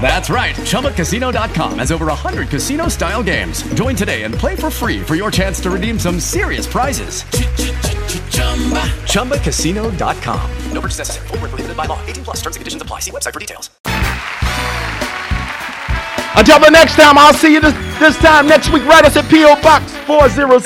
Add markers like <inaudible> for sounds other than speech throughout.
That's right. ChumbaCasino.com has over 100 casino style games. Join today and play for free for your chance to redeem some serious prizes. ChumbaCasino.com. No purchase necessary. Full prohibited by law. 18 plus terms and conditions apply. See website for details. Until the next time, I'll see you this, this time next week. Write us at P.O. Box 400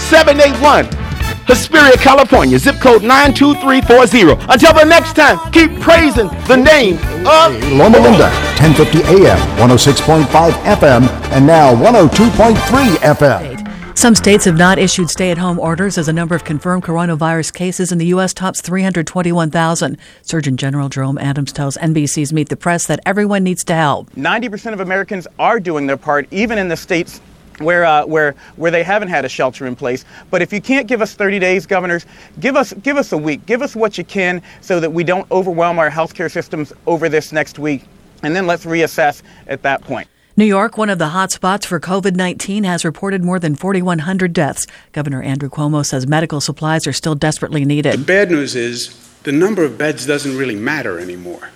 781 Hesperia, California, zip code 92340. Until the next time, keep praising the name of Loma Linda, 1050 AM, 106.5 FM, and now 102.3 FM. Some states have not issued stay at home orders as the number of confirmed coronavirus cases in the U.S. tops 321,000. Surgeon General Jerome Adams tells NBC's Meet the Press that everyone needs to help. 90% of Americans are doing their part, even in the states where, uh, where, where they haven't had a shelter in place. But if you can't give us 30 days, governors, give us, give us a week. Give us what you can so that we don't overwhelm our healthcare systems over this next week. And then let's reassess at that point. New York, one of the hot spots for COVID 19, has reported more than 4,100 deaths. Governor Andrew Cuomo says medical supplies are still desperately needed. The bad news is the number of beds doesn't really matter anymore.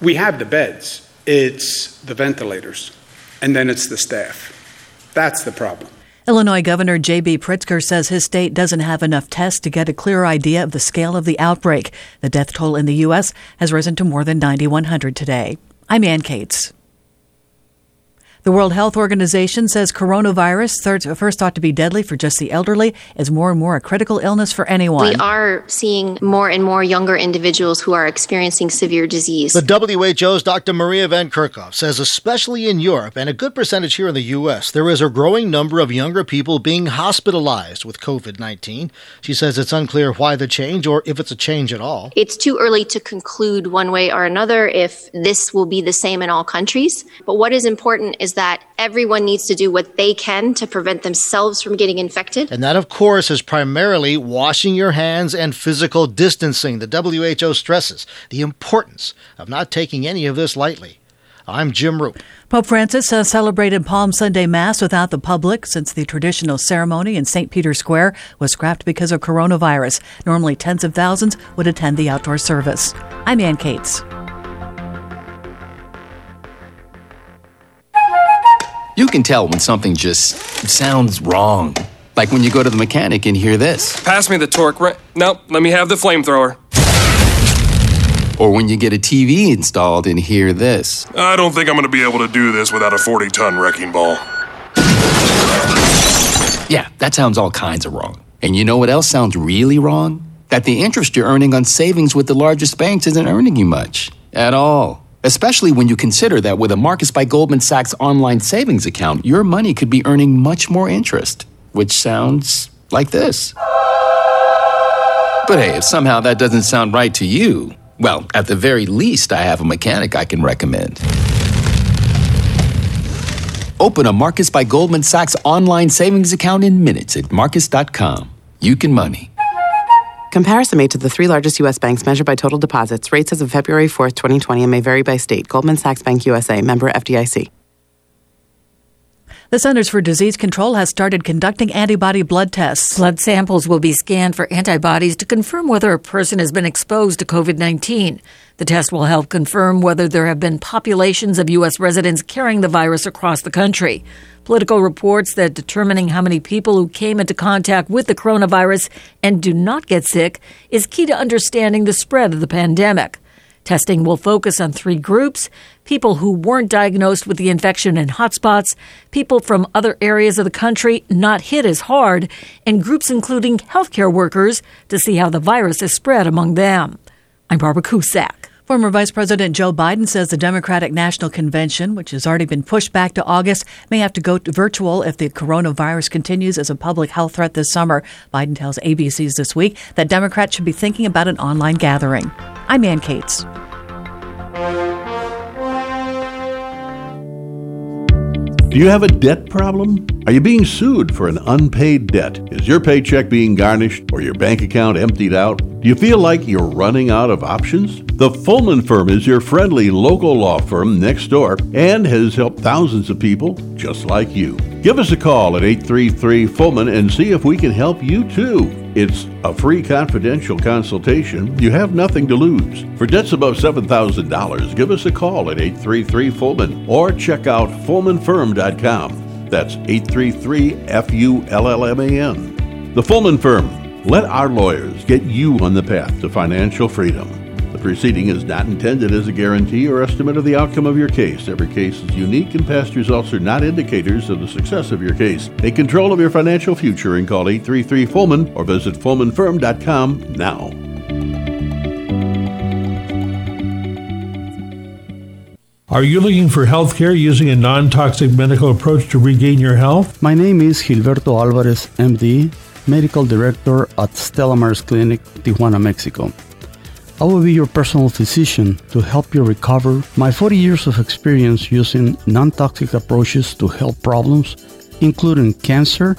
We have the beds, it's the ventilators, and then it's the staff. That's the problem. Illinois Governor J.B. Pritzker says his state doesn't have enough tests to get a clear idea of the scale of the outbreak. The death toll in the U.S. has risen to more than 9,100 today. I'm Ann Cates. The World Health Organization says coronavirus, first thought to be deadly for just the elderly, is more and more a critical illness for anyone. We are seeing more and more younger individuals who are experiencing severe disease. The WHO's Dr. Maria Van Kerkhove says, especially in Europe and a good percentage here in the U.S., there is a growing number of younger people being hospitalized with COVID 19. She says it's unclear why the change or if it's a change at all. It's too early to conclude one way or another if this will be the same in all countries. But what is important is that everyone needs to do what they can to prevent themselves from getting infected. And that, of course, is primarily washing your hands and physical distancing. The WHO stresses the importance of not taking any of this lightly. I'm Jim Roop. Pope Francis has celebrated Palm Sunday Mass without the public since the traditional ceremony in St. Peter's Square was scrapped because of coronavirus. Normally, tens of thousands would attend the outdoor service. I'm Ann Cates. You can tell when something just sounds wrong. Like when you go to the mechanic and hear this. Pass me the torque wrench. Nope, let me have the flamethrower. Or when you get a TV installed and hear this. I don't think I'm going to be able to do this without a 40 ton wrecking ball. Yeah, that sounds all kinds of wrong. And you know what else sounds really wrong? That the interest you're earning on savings with the largest banks isn't earning you much at all. Especially when you consider that with a Marcus by Goldman Sachs online savings account, your money could be earning much more interest, which sounds like this. But hey, if somehow that doesn't sound right to you, well, at the very least, I have a mechanic I can recommend. Open a Marcus by Goldman Sachs online savings account in minutes at marcus.com. You can money. Comparison made to the three largest U.S. banks measured by total deposits. Rates as of February 4th, 2020, and may vary by state. Goldman Sachs Bank USA, member FDIC. The Centers for Disease Control has started conducting antibody blood tests. Blood samples will be scanned for antibodies to confirm whether a person has been exposed to COVID 19. The test will help confirm whether there have been populations of U.S. residents carrying the virus across the country. Politico reports that determining how many people who came into contact with the coronavirus and do not get sick is key to understanding the spread of the pandemic. Testing will focus on three groups people who weren't diagnosed with the infection in hotspots, people from other areas of the country not hit as hard, and groups including healthcare workers to see how the virus is spread among them. I'm Barbara Cusack. Former Vice President Joe Biden says the Democratic National Convention, which has already been pushed back to August, may have to go virtual if the coronavirus continues as a public health threat this summer. Biden tells ABC's This Week that Democrats should be thinking about an online gathering. I'm Ann Cates. Do you have a debt problem? Are you being sued for an unpaid debt? Is your paycheck being garnished or your bank account emptied out? Do you feel like you're running out of options? The Fullman Firm is your friendly local law firm next door and has helped thousands of people just like you. Give us a call at 833 Fullman and see if we can help you too. It's a free confidential consultation. You have nothing to lose. For debts above $7,000, give us a call at 833 Fullman or check out FullmanFirm.com. That's 833 F U L L M A N. The Fullman Firm. Let our lawyers get you on the path to financial freedom. The proceeding is not intended as a guarantee or estimate of the outcome of your case. Every case is unique, and past results are not indicators of the success of your case. Take control of your financial future and call 833 Fullman or visit FullmanFirm.com now. Are you looking for health care using a non toxic medical approach to regain your health? My name is Gilberto Alvarez, MD, Medical Director at Stella Maris Clinic, Tijuana, Mexico. I will be your personal physician to help you recover. My 40 years of experience using non toxic approaches to health problems, including cancer,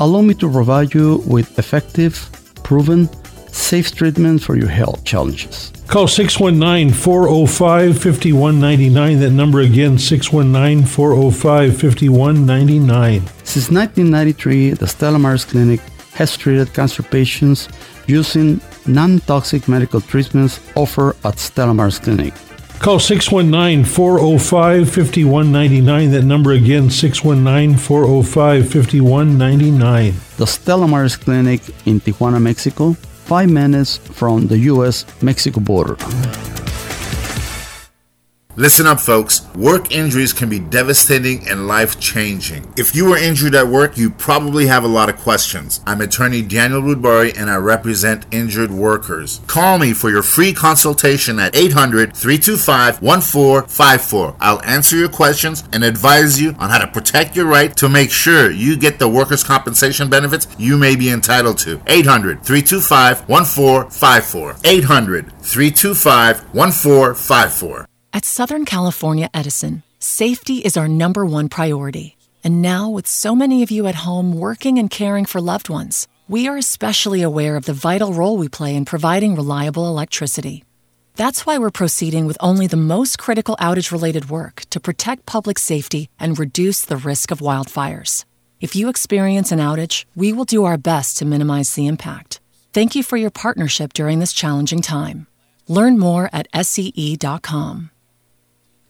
allow me to provide you with effective, proven, safe treatment for your health challenges. Call 619 405 5199. That number again, 619 405 5199. Since 1993, the Stella Maris Clinic has treated cancer patients using non toxic medical treatments offered at Stella Maris Clinic. Call 619 405 5199. That number again, 619 405 5199. The Stella Maris Clinic in Tijuana, Mexico, five minutes from the U.S. Mexico border. Listen up, folks. Work injuries can be devastating and life changing. If you were injured at work, you probably have a lot of questions. I'm attorney Daniel Rudbury and I represent injured workers. Call me for your free consultation at 800 325 1454. I'll answer your questions and advise you on how to protect your right to make sure you get the workers' compensation benefits you may be entitled to. 800 325 1454. 800 325 1454. At Southern California Edison, safety is our number one priority. And now, with so many of you at home working and caring for loved ones, we are especially aware of the vital role we play in providing reliable electricity. That's why we're proceeding with only the most critical outage related work to protect public safety and reduce the risk of wildfires. If you experience an outage, we will do our best to minimize the impact. Thank you for your partnership during this challenging time. Learn more at SCE.com.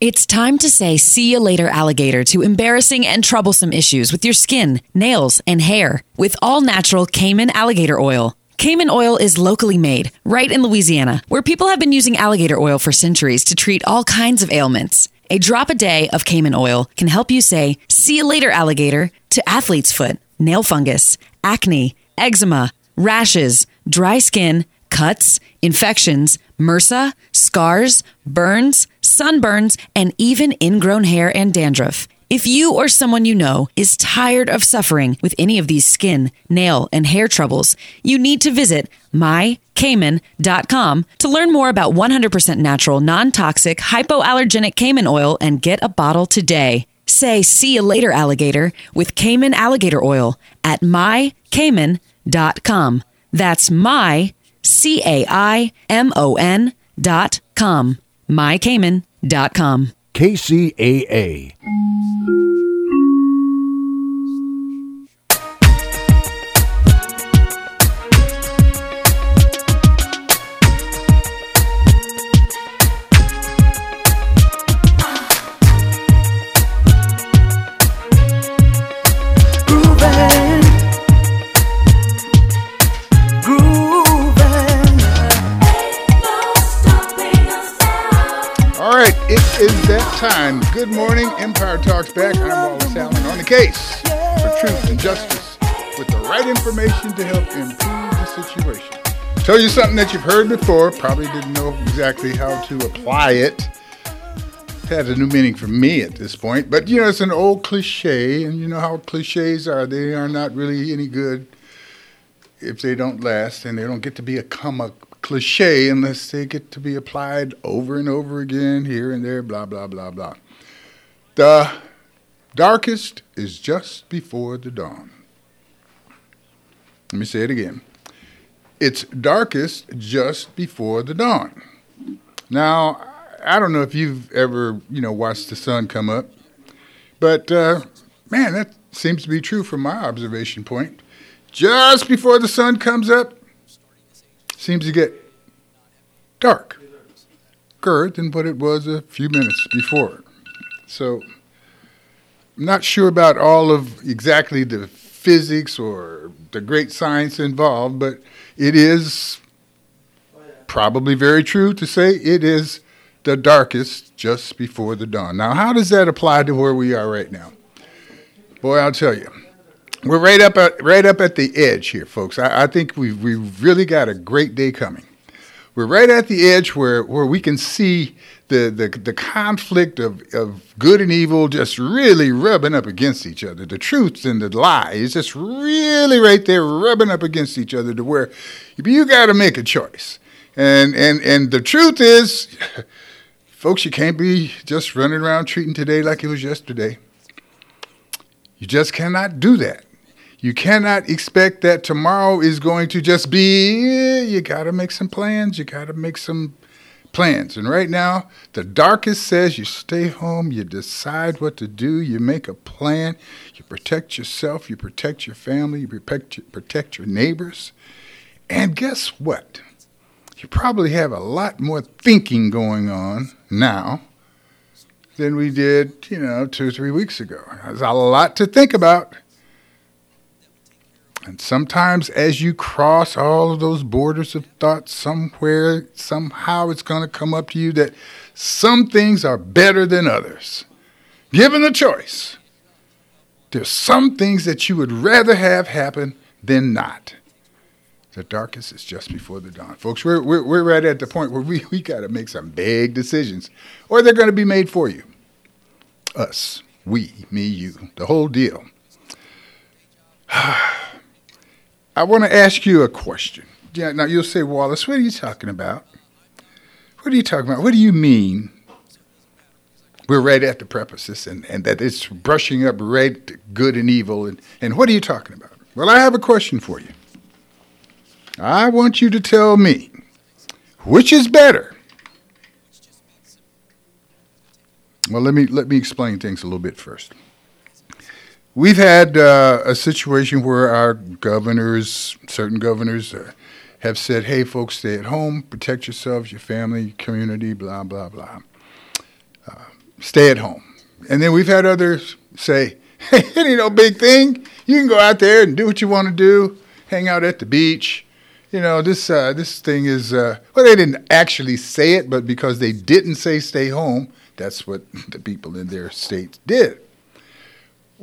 It's time to say see you later, alligator, to embarrassing and troublesome issues with your skin, nails, and hair with all natural Caimon alligator oil. Caimon oil is locally made, right in Louisiana, where people have been using alligator oil for centuries to treat all kinds of ailments. A drop a day of Caimon oil can help you say, see you later, alligator, to athlete's foot, nail fungus, acne, eczema, rashes, dry skin, cuts, infections, MRSA, scars, burns, sunburns, and even ingrown hair and dandruff. If you or someone you know is tired of suffering with any of these skin, nail, and hair troubles, you need to visit mycaimon.com to learn more about 100% natural, non toxic, hypoallergenic Caimon oil and get a bottle today. Say, see you later, alligator, with Caimon alligator oil at mycaimon.com. That's my, C A I M O N dot com. mycaimon.com. KCAA. Time. Good morning. Empire Talks back. I'm Wallace Allen on the case for truth and justice with the right information to help improve the situation. Tell you something that you've heard before, probably didn't know exactly how to apply it. It has a new meaning for me at this point, but you know, it's an old cliche, and you know how cliches are. They are not really any good if they don't last, and they don't get to become a cliche unless they get to be applied over and over again, here and there, blah, blah, blah, blah. The darkest is just before the dawn. Let me say it again. It's darkest just before the dawn. Now, I don't know if you've ever, you know, watched the sun come up, but uh, man, that seems to be true from my observation point. Just before the sun comes up, seems to get dark, darker than what it was a few minutes before. So, I'm not sure about all of exactly the physics or the great science involved, but it is probably very true to say it is the darkest just before the dawn. Now, how does that apply to where we are right now? Boy, I'll tell you. We're right up at right up at the edge here, folks. I, I think we've we've really got a great day coming. We're right at the edge where, where we can see the, the, the conflict of, of good and evil just really rubbing up against each other. The truth and the lie is just really right there rubbing up against each other to where you got to make a choice. And, and, and the truth is, <laughs> folks, you can't be just running around treating today like it was yesterday. You just cannot do that. You cannot expect that tomorrow is going to just be, eh, you got to make some plans. You got to make some plans. And right now, the darkest says you stay home, you decide what to do, you make a plan, you protect yourself, you protect your family, you protect your, protect your neighbors. And guess what? You probably have a lot more thinking going on now than we did, you know, two or three weeks ago. There's a lot to think about. And sometimes, as you cross all of those borders of thought, somewhere, somehow, it's going to come up to you that some things are better than others. Given the choice, there's some things that you would rather have happen than not. The darkest is just before the dawn. Folks, we're, we're, we're right at the point where we, <laughs> we got to make some big decisions, or they're going to be made for you. Us, we, me, you, the whole deal. <sighs> I want to ask you a question. Yeah, now you'll say, Wallace, what are you talking about? What are you talking about? What do you mean? We're right at the preface and, and that it's brushing up right good and evil. And, and what are you talking about? Well, I have a question for you. I want you to tell me which is better. Well, let me let me explain things a little bit first. We've had uh, a situation where our governors, certain governors, uh, have said, hey, folks, stay at home, protect yourselves, your family, community, blah, blah, blah. Uh, stay at home. And then we've had others say, <laughs> hey, it ain't no big thing. You can go out there and do what you want to do, hang out at the beach. You know, this, uh, this thing is, uh, well, they didn't actually say it, but because they didn't say stay home, that's what <laughs> the people in their states did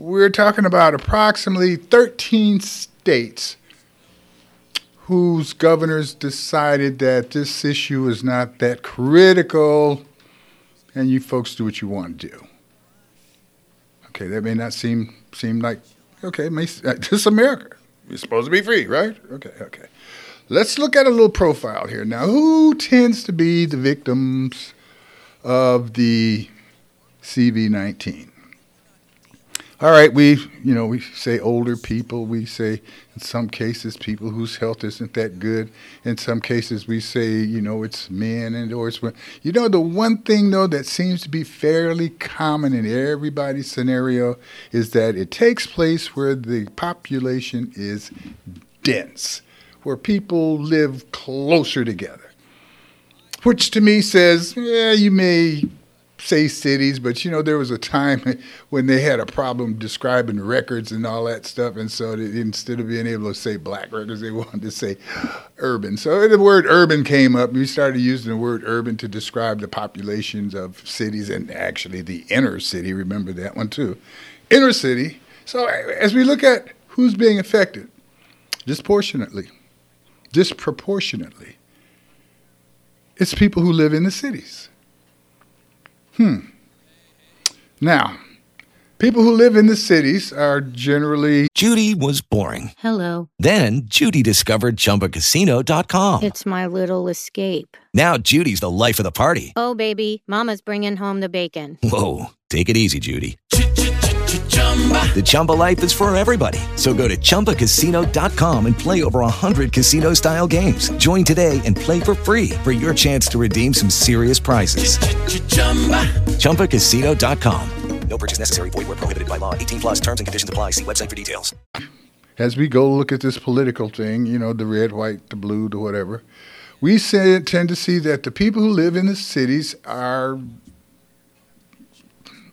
we're talking about approximately 13 states whose governors decided that this issue is not that critical and you folks do what you want to do. Okay, that may not seem seem like okay, may, uh, <laughs> this is America. You're supposed to be free, right? Okay, okay. Let's look at a little profile here. Now, who tends to be the victims of the CV19? All right, we, you know, we say older people. We say, in some cases, people whose health isn't that good. In some cases, we say, you know, it's men and or it's women. You know, the one thing though that seems to be fairly common in everybody's scenario is that it takes place where the population is dense, where people live closer together. Which to me says, yeah, you may say cities, but you know, there was a time <laughs> when they had a problem describing records and all that stuff, and so they, instead of being able to say black records, they <laughs> wanted to say urban. So the word urban came up. We started using the word urban to describe the populations of cities and actually the inner city. Remember that one too, inner city. So as we look at who's being affected, disproportionately, disproportionately, it's people who live in the cities. Hmm. Now, people who live in the cities are generally. Judy was boring. Hello. Then Judy discovered ChumbaCasino.com. It's my little escape. Now Judy's the life of the party. Oh, baby, Mama's bringing home the bacon. Whoa, take it easy, Judy. The Chumba life is for everybody. So go to ChumbaCasino.com and play over 100 casino style games. Join today and play for free for your chance to redeem some serious prizes. ChumbaCasino.com. No purchase necessary. Void where prohibited by law. 18 plus terms and conditions apply. See website for details. As we go look at this political thing, you know, the red, white, the blue, the whatever, we say, tend to see that the people who live in the cities are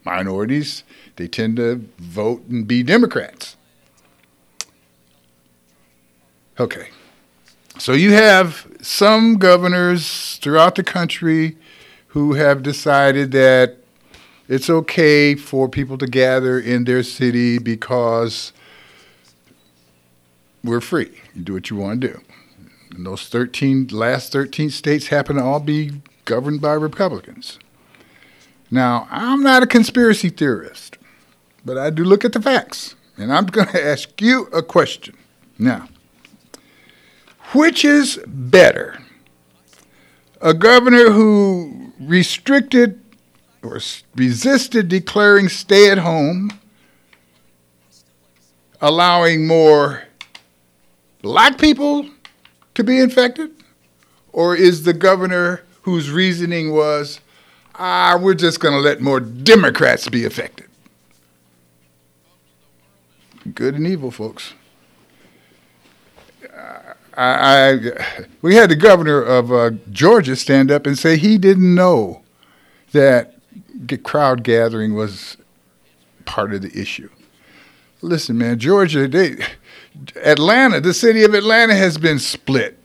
minorities. They tend to vote and be Democrats. Okay. So you have some governors throughout the country who have decided that it's okay for people to gather in their city because we're free. You do what you want to do. And those 13 last 13 states happen to all be governed by Republicans. Now, I'm not a conspiracy theorist, but I do look at the facts. And I'm going <laughs> to ask you a question. Now, which is better? A governor who restricted or resisted declaring stay at home, allowing more black people to be infected? Or is the governor whose reasoning was, ah, we're just going to let more Democrats be affected? Good and evil, folks. I, I, we had the governor of uh, Georgia stand up and say he didn't know that crowd gathering was part of the issue. Listen, man, Georgia, they, Atlanta, the city of Atlanta has been split.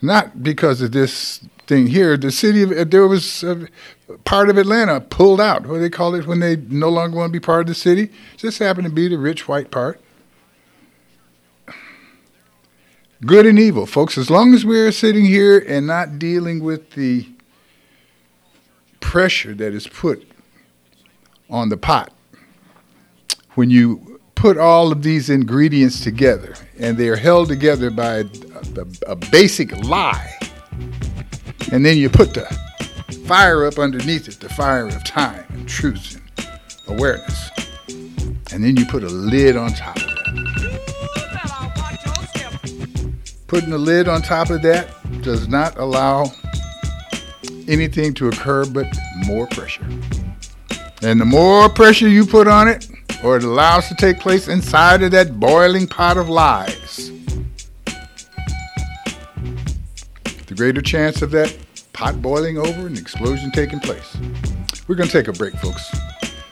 Not because of this thing here. The city of there was a part of Atlanta pulled out. What do they call it when they no longer want to be part of the city? Just happened to be the rich white part. Good and evil, folks. As long as we're sitting here and not dealing with the pressure that is put on the pot, when you put all of these ingredients together and they are held together by a, a, a basic lie, and then you put the fire up underneath it, the fire of time and truth and awareness, and then you put a lid on top of that. Putting a lid on top of that does not allow anything to occur but more pressure. And the more pressure you put on it, or it allows to take place inside of that boiling pot of lies, the greater chance of that pot boiling over and explosion taking place. We're going to take a break, folks.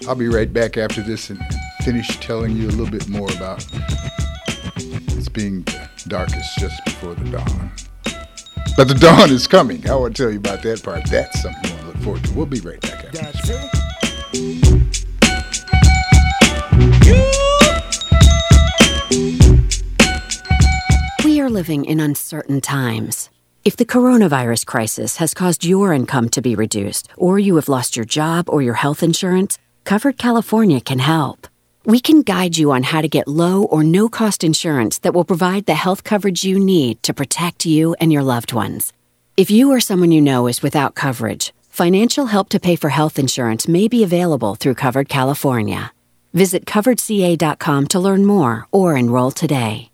I'll be right back after this and finish telling you a little bit more about it's being the darkest just before the dawn. But the dawn is coming. I want to tell you about that part. That's something you want to look forward to. We'll be right back after this. We are living in uncertain times. If the coronavirus crisis has caused your income to be reduced, or you have lost your job or your health insurance, Covered California can help. We can guide you on how to get low or no cost insurance that will provide the health coverage you need to protect you and your loved ones. If you or someone you know is without coverage, financial help to pay for health insurance may be available through Covered California. Visit coveredca.com to learn more or enroll today.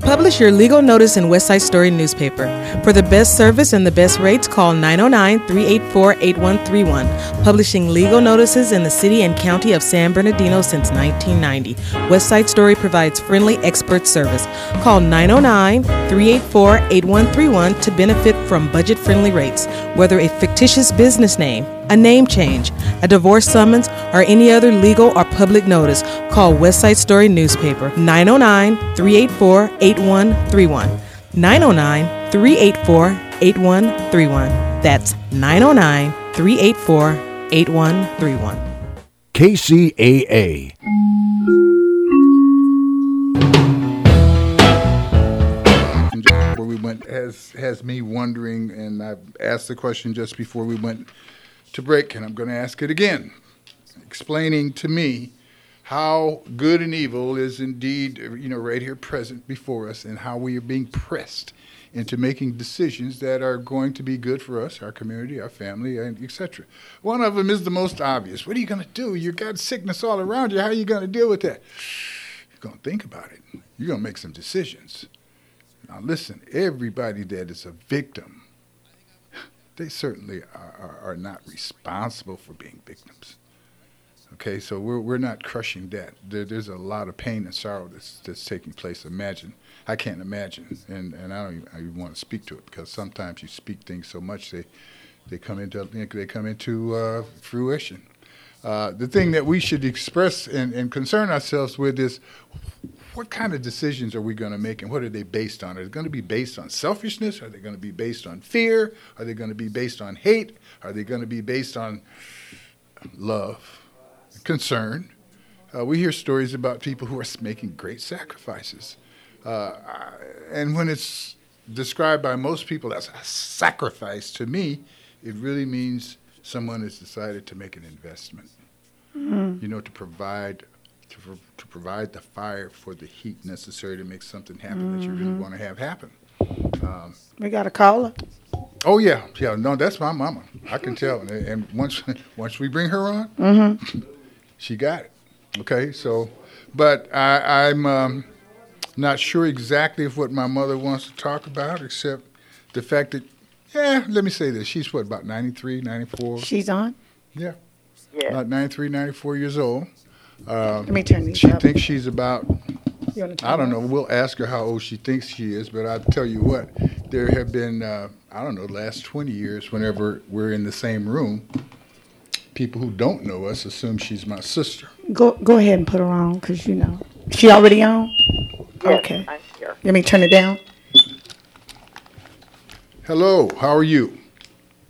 Publish your legal notice in West Side Story newspaper. For the best service and the best rates, call 909 384 8131. Publishing legal notices in the city and county of San Bernardino since 1990. West Side Story provides friendly expert service. Call 909 384 8131 to benefit from budget friendly rates. Whether a fictitious business name, a name change, a divorce summons, or any other legal or public notice, call Westside Story Newspaper 909 384 8131. 909 384 8131. That's 909 384 8131. KCAA. Where we went has has me wondering, and I asked the question just before we went to break, and I'm going to ask it again, explaining to me how good and evil is indeed, you know, right here present before us, and how we are being pressed into making decisions that are going to be good for us, our community, our family, and etc. One of them is the most obvious. What are you going to do? You got sickness all around you. How are you going to deal with that? You're going to think about it. You're going to make some decisions. Now, listen, everybody that is a victim, they certainly are, are, are not responsible for being victims. Okay, so we're, we're not crushing that. There, there's a lot of pain and sorrow that's, that's taking place. Imagine I can't imagine, and, and I don't even, I even want to speak to it because sometimes you speak things so much they they come into they come into uh, fruition. Uh, the thing that we should express and, and concern ourselves with is what kind of decisions are we going to make and what are they based on? Are they going to be based on selfishness? Are they going to be based on fear? Are they going to be based on hate? Are they going to be based on love, concern? Uh, we hear stories about people who are making great sacrifices. Uh, and when it's described by most people as a sacrifice, to me, it really means someone has decided to make an investment. Mm-hmm. You know, to provide to, to provide the fire for the heat necessary to make something happen mm-hmm. that you really mm-hmm. want to have happen. Um, we got a caller. Oh yeah, yeah. No, that's my mama. I can tell. And, and once <laughs> once we bring her on, mm-hmm. <laughs> she got it. Okay, so, but I, I'm. Um, not sure exactly of what my mother wants to talk about, except the fact that, yeah, let me say this. She's what, about 93, 94? She's on? Yeah. Yeah. About 93, 94 years old. Uh, let me turn these She up. thinks she's about, I don't know, we'll ask her how old she thinks she is, but I'll tell you what, there have been, uh, I don't know, the last 20 years, whenever we're in the same room, people who don't know us assume she's my sister. Go go ahead and put her on, because you know. She already on? Yes, okay. I'm here. Let me turn it down. Hello, how are you?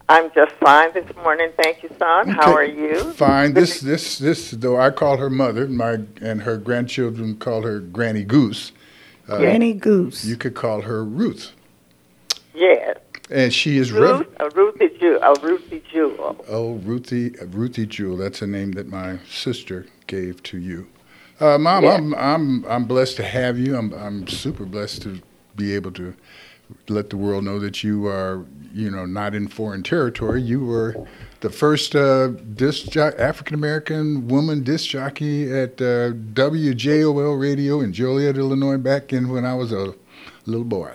I'm just fine this morning, thank you, son. How are you? Fine. This this this though I call her mother, my and her grandchildren call her Granny Goose. Uh, Granny Goose. You could call her Ruth. Yes. And she is Ruth, rev- a Ruthie Jewel, a Ruthie Jewel. Oh, Ruthie, Ruthie Jewel. That's a name that my sister gave to you. Uh, Mom, yeah. I'm I'm I'm blessed to have you. I'm I'm super blessed to be able to let the world know that you are, you know, not in foreign territory. You were the first uh, jo- African American woman disc jockey at uh, WJOL Radio in Joliet, Illinois, back in when I was a little boy.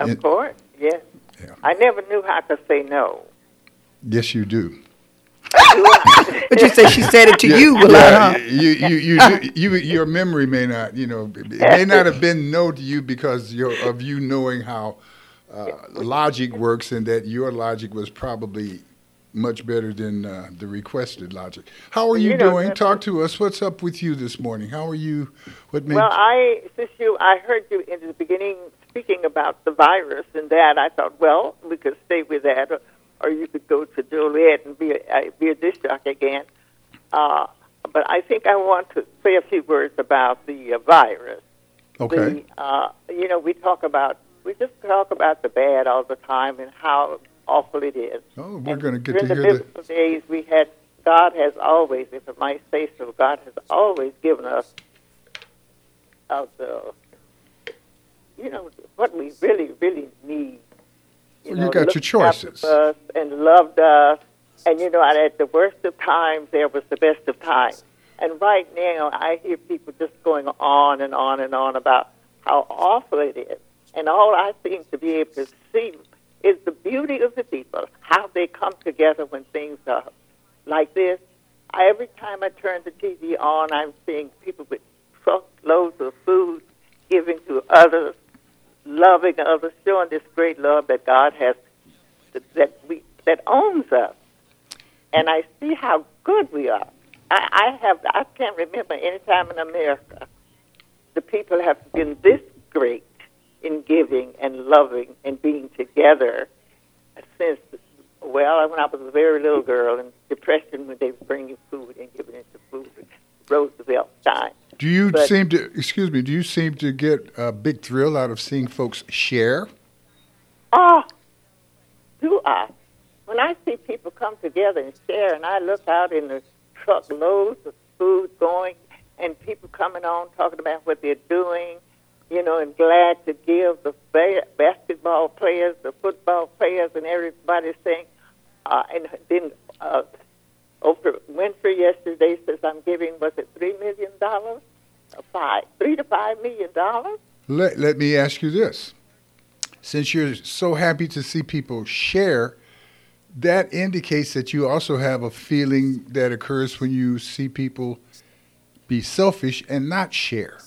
Of and, course, yes. Yeah. I never knew how to say no. Yes, you do but you say she said it to yeah, you, yeah, huh? You, you, you, you, you, your memory may not, you know, it may not have been no to you because of you knowing how uh, logic works, and that your logic was probably much better than uh, the requested logic. How are you, you know, doing? Talk to us. What's up with you this morning? How are you? What made well, I since you, I heard you in the beginning speaking about the virus and that. I thought, well, we could stay with that or you could go to Joliet and be a, uh, be a disc jockey again. Uh, but I think I want to say a few words about the uh, virus. Okay. The, uh, you know, we talk about we just talk about the bad all the time and how awful it is. Oh, we're going to get to hear the biblical days we had. God has always, if I might say so, God has always given us of the, you know, what we really, really need you, know, you got your choices. Us and loved us. And, you know, at the worst of times, there was the best of times. And right now, I hear people just going on and on and on about how awful it is. And all I seem to be able to see is the beauty of the people, how they come together when things are like this. I, every time I turn the TV on, I'm seeing people with truckloads of food giving to others loving others, showing this great love that God has that we that owns us. And I see how good we are. I, I have I can't remember any time in America the people have been this great in giving and loving and being together since well when I was a very little girl in depression when they were bringing food and giving it to food Roosevelt time. Do you but, seem to, excuse me, do you seem to get a big thrill out of seeing folks share? uh, when I see people come together and share, and I look out in the truck loads of food going, and people coming on talking about what they're doing, you know, and glad to give the ba- basketball players, the football players, and everybody saying, uh, and then uh, Oprah Winfrey yesterday says, I'm giving, was it $3 million? Five, three to five million dollars. Let, let me ask you this. Since you're so happy to see people share, that indicates that you also have a feeling that occurs when you see people be selfish and not share.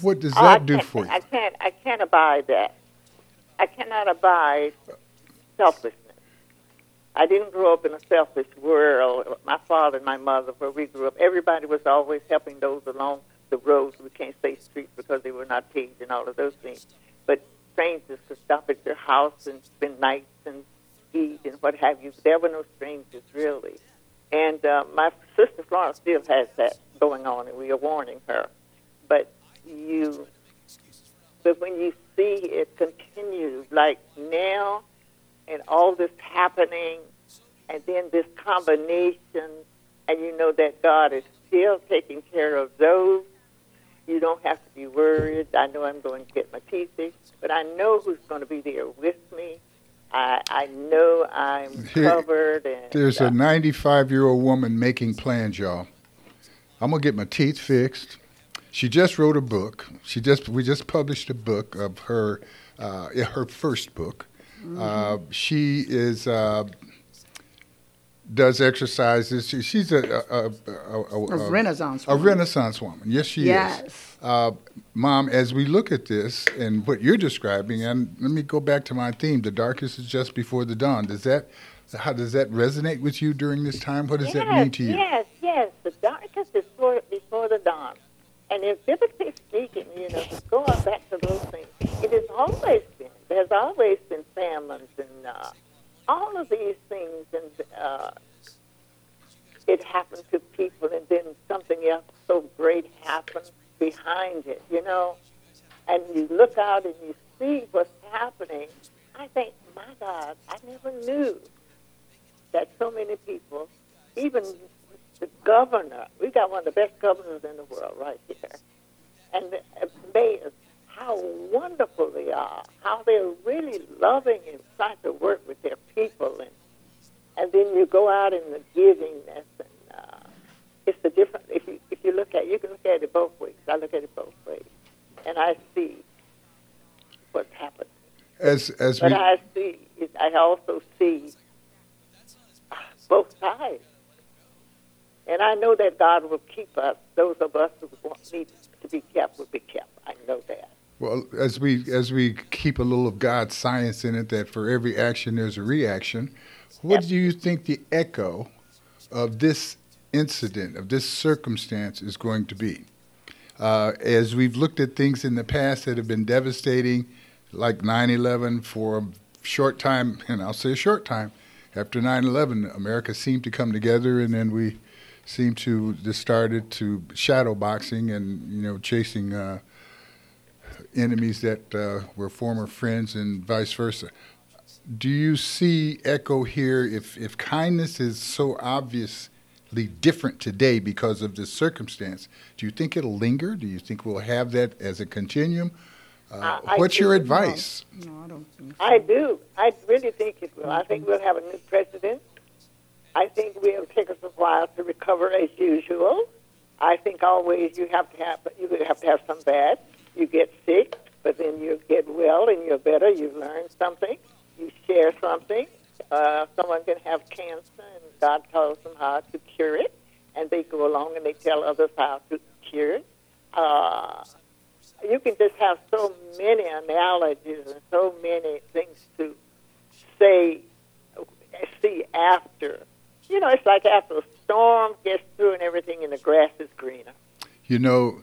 What does Oh, that do for you? I can't. I can't abide that. I cannot abide selfishness. I didn't grow up in a selfish world. My father and my mother, where we grew up, everybody was always helping those along the roads. We can't say streets because they were not paved and all of those things. But strangers could stop at your house and spend nights and eat and what have you. There were no strangers really. And uh, my sister Florence still has that going on, and we are warning her. But you, but when you see it continue, like now, and all this happening, and then this combination, and you know that God is still taking care of those. You don't have to be worried. I know I'm going to get my teeth fixed, but I know who's going to be there with me. I I know I'm <laughs> covered, and There's a 95 year old woman making plans, y'all. I'm gonna get my teeth fixed. She just wrote a book. She just we just published a book of her uh, her first book. Uh, she is uh, does exercises. She, she's a a, a, a, A Renaissance a woman. Renaissance woman. Yes, she is. Yes. Uh, Mom, as we look at this and what you're describing, and let me go back to my theme: the darkest is just before the dawn. Does that how does that resonate with you during this time? What does yes, that mean to you? Yes, yes. The darkest is before, before the dawn. And if biblically speaking, you know, to go on back to those things, it is always been. There's always been famines and uh, all of these things, and uh, it happened to people, and then something else so great happened behind it, you know. And you look out and you see what's happening. I think, my God, I never knew that so many people, even the governor, we got one of the best governors in the world right here, and the mayors, how wonderful they are, how they're really loving and trying to work with their people, and and then you go out in the givingness, and uh, it's the different. If you if you look at, it, you can look at it both ways. I look at it both ways, and I see what's happened. As as But we I see, I also see both sides. And I know that God will keep us. Those of us who want need to be kept will be kept. I know that. Well as we as we keep a little of God's science in it, that for every action there's a reaction. What do you think the echo of this incident of this circumstance is going to be? Uh, as we've looked at things in the past that have been devastating, like 9/11 for a short time, <laughs> and I'll say a short time after 9/11, America seemed to come together, and then we seemed to just started to shadow boxing and you know chasing uh, enemies that uh, were former friends and vice versa. Do you see echo here? If if kindness is so obviously different today because of this circumstance, do you think it'll linger? Do you think we'll have that as a continuum? Uh, I what's your do. advice? I do. I really think it will. I think we'll have a new president. I think we'll take us a while to recover as usual. I think always you have to have you have to have some bad. You get sick, but then you get well and you're better. You learn something. You share something. Uh, someone can have cancer, and God tells them how to cure it, and they go along and they tell others how to cure it. Uh, you can just have so many analogies and so many things to say, see after. You know, it's like after a storm gets through and everything, and the grass is greener. You know,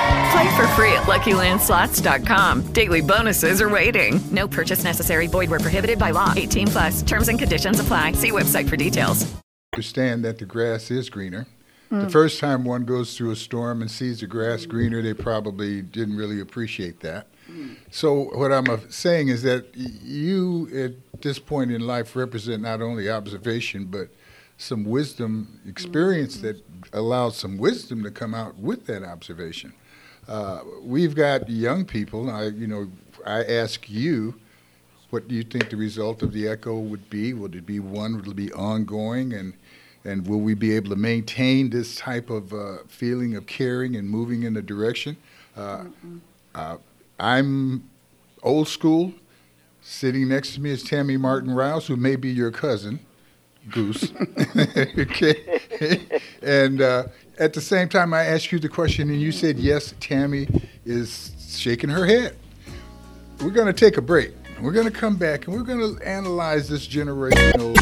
Play for free at LuckyLandSlots.com. Daily bonuses are waiting. No purchase necessary. Void where prohibited by law. 18 plus. Terms and conditions apply. See website for details. Understand that the grass is greener. The Mm. first time one goes through a storm and sees the grass greener, they probably didn't really appreciate that. So what I'm saying is that you, at this point in life, represent not only observation but some wisdom, experience that allows some wisdom to come out with that observation. Uh, we've got young people. I, you know, I ask you, what do you think the result of the echo would be? Would it be one? Would it be ongoing? And and will we be able to maintain this type of uh, feeling of caring and moving in a direction? Uh, uh, I'm old school. Sitting next to me is Tammy Martin Rouse, who may be your cousin, Goose. <laughs> okay. and uh, at the same time, I asked you the question, and you said yes. Tammy is shaking her head. We're going to take a break. We're going to come back, and we're going to analyze this generational.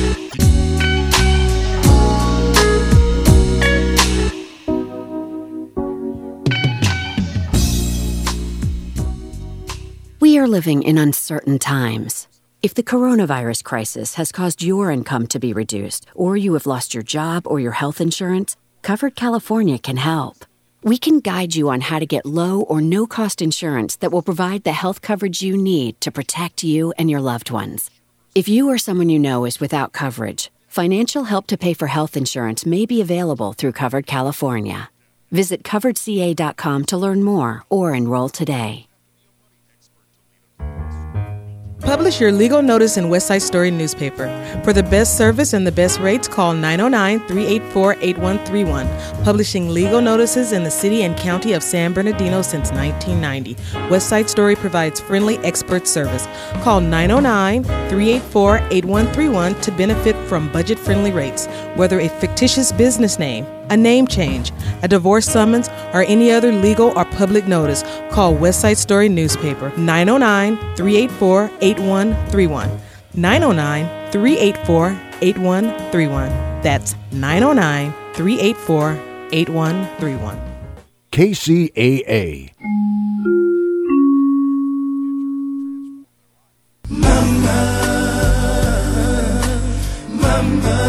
We are living in uncertain times. If the coronavirus crisis has caused your income to be reduced, or you have lost your job or your health insurance, Covered California can help. We can guide you on how to get low or no cost insurance that will provide the health coverage you need to protect you and your loved ones. If you or someone you know is without coverage, financial help to pay for health insurance may be available through Covered California. Visit coveredca.com to learn more or enroll today. Publish your legal notice in Westside Story newspaper. For the best service and the best rates, call 909 384 8131. Publishing legal notices in the city and county of San Bernardino since 1990. Westside Story provides friendly expert service. Call 909 384 8131 to benefit from budget friendly rates. Whether a fictitious business name, a name change, a divorce summons, or any other legal or public notice, call Westside Story Newspaper 909 384 8131. 909 384 8131. That's 909 384 8131. KCAA. Mama, you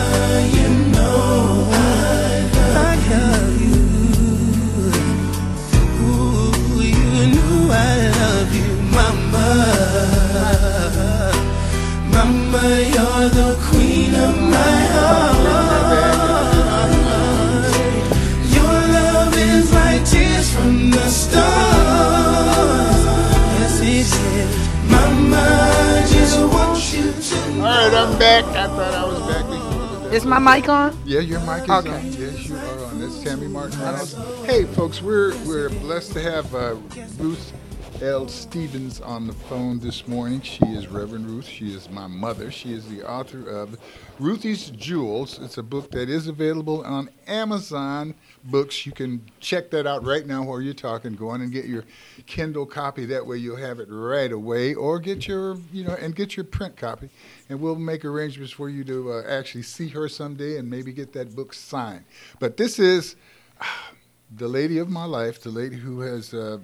Mama. Mama, you're the queen of my heart. Your love is like tears from the stars. Yes, he said, Mama, I just want you to All right, I'm back. I thought I was back before. Is my mic on? Yeah, your mic is Okay. on. Yes, you are on. That's Tammy Martin Rouse. Hey, folks, we're we're blessed to have uh, Ruth L. Stevens on the phone this morning. She is Reverend Ruth. She is my mother. She is the author of Ruthie's Jewels. It's a book that is available on Amazon Books. You can check that out right now while you're talking. Go on and get your Kindle copy. That way you'll have it right away, or get your you know and get your print copy, and we'll make arrangements for you to uh, actually see her someday and maybe get that book signed. But this is the lady of my life, the lady who has uh,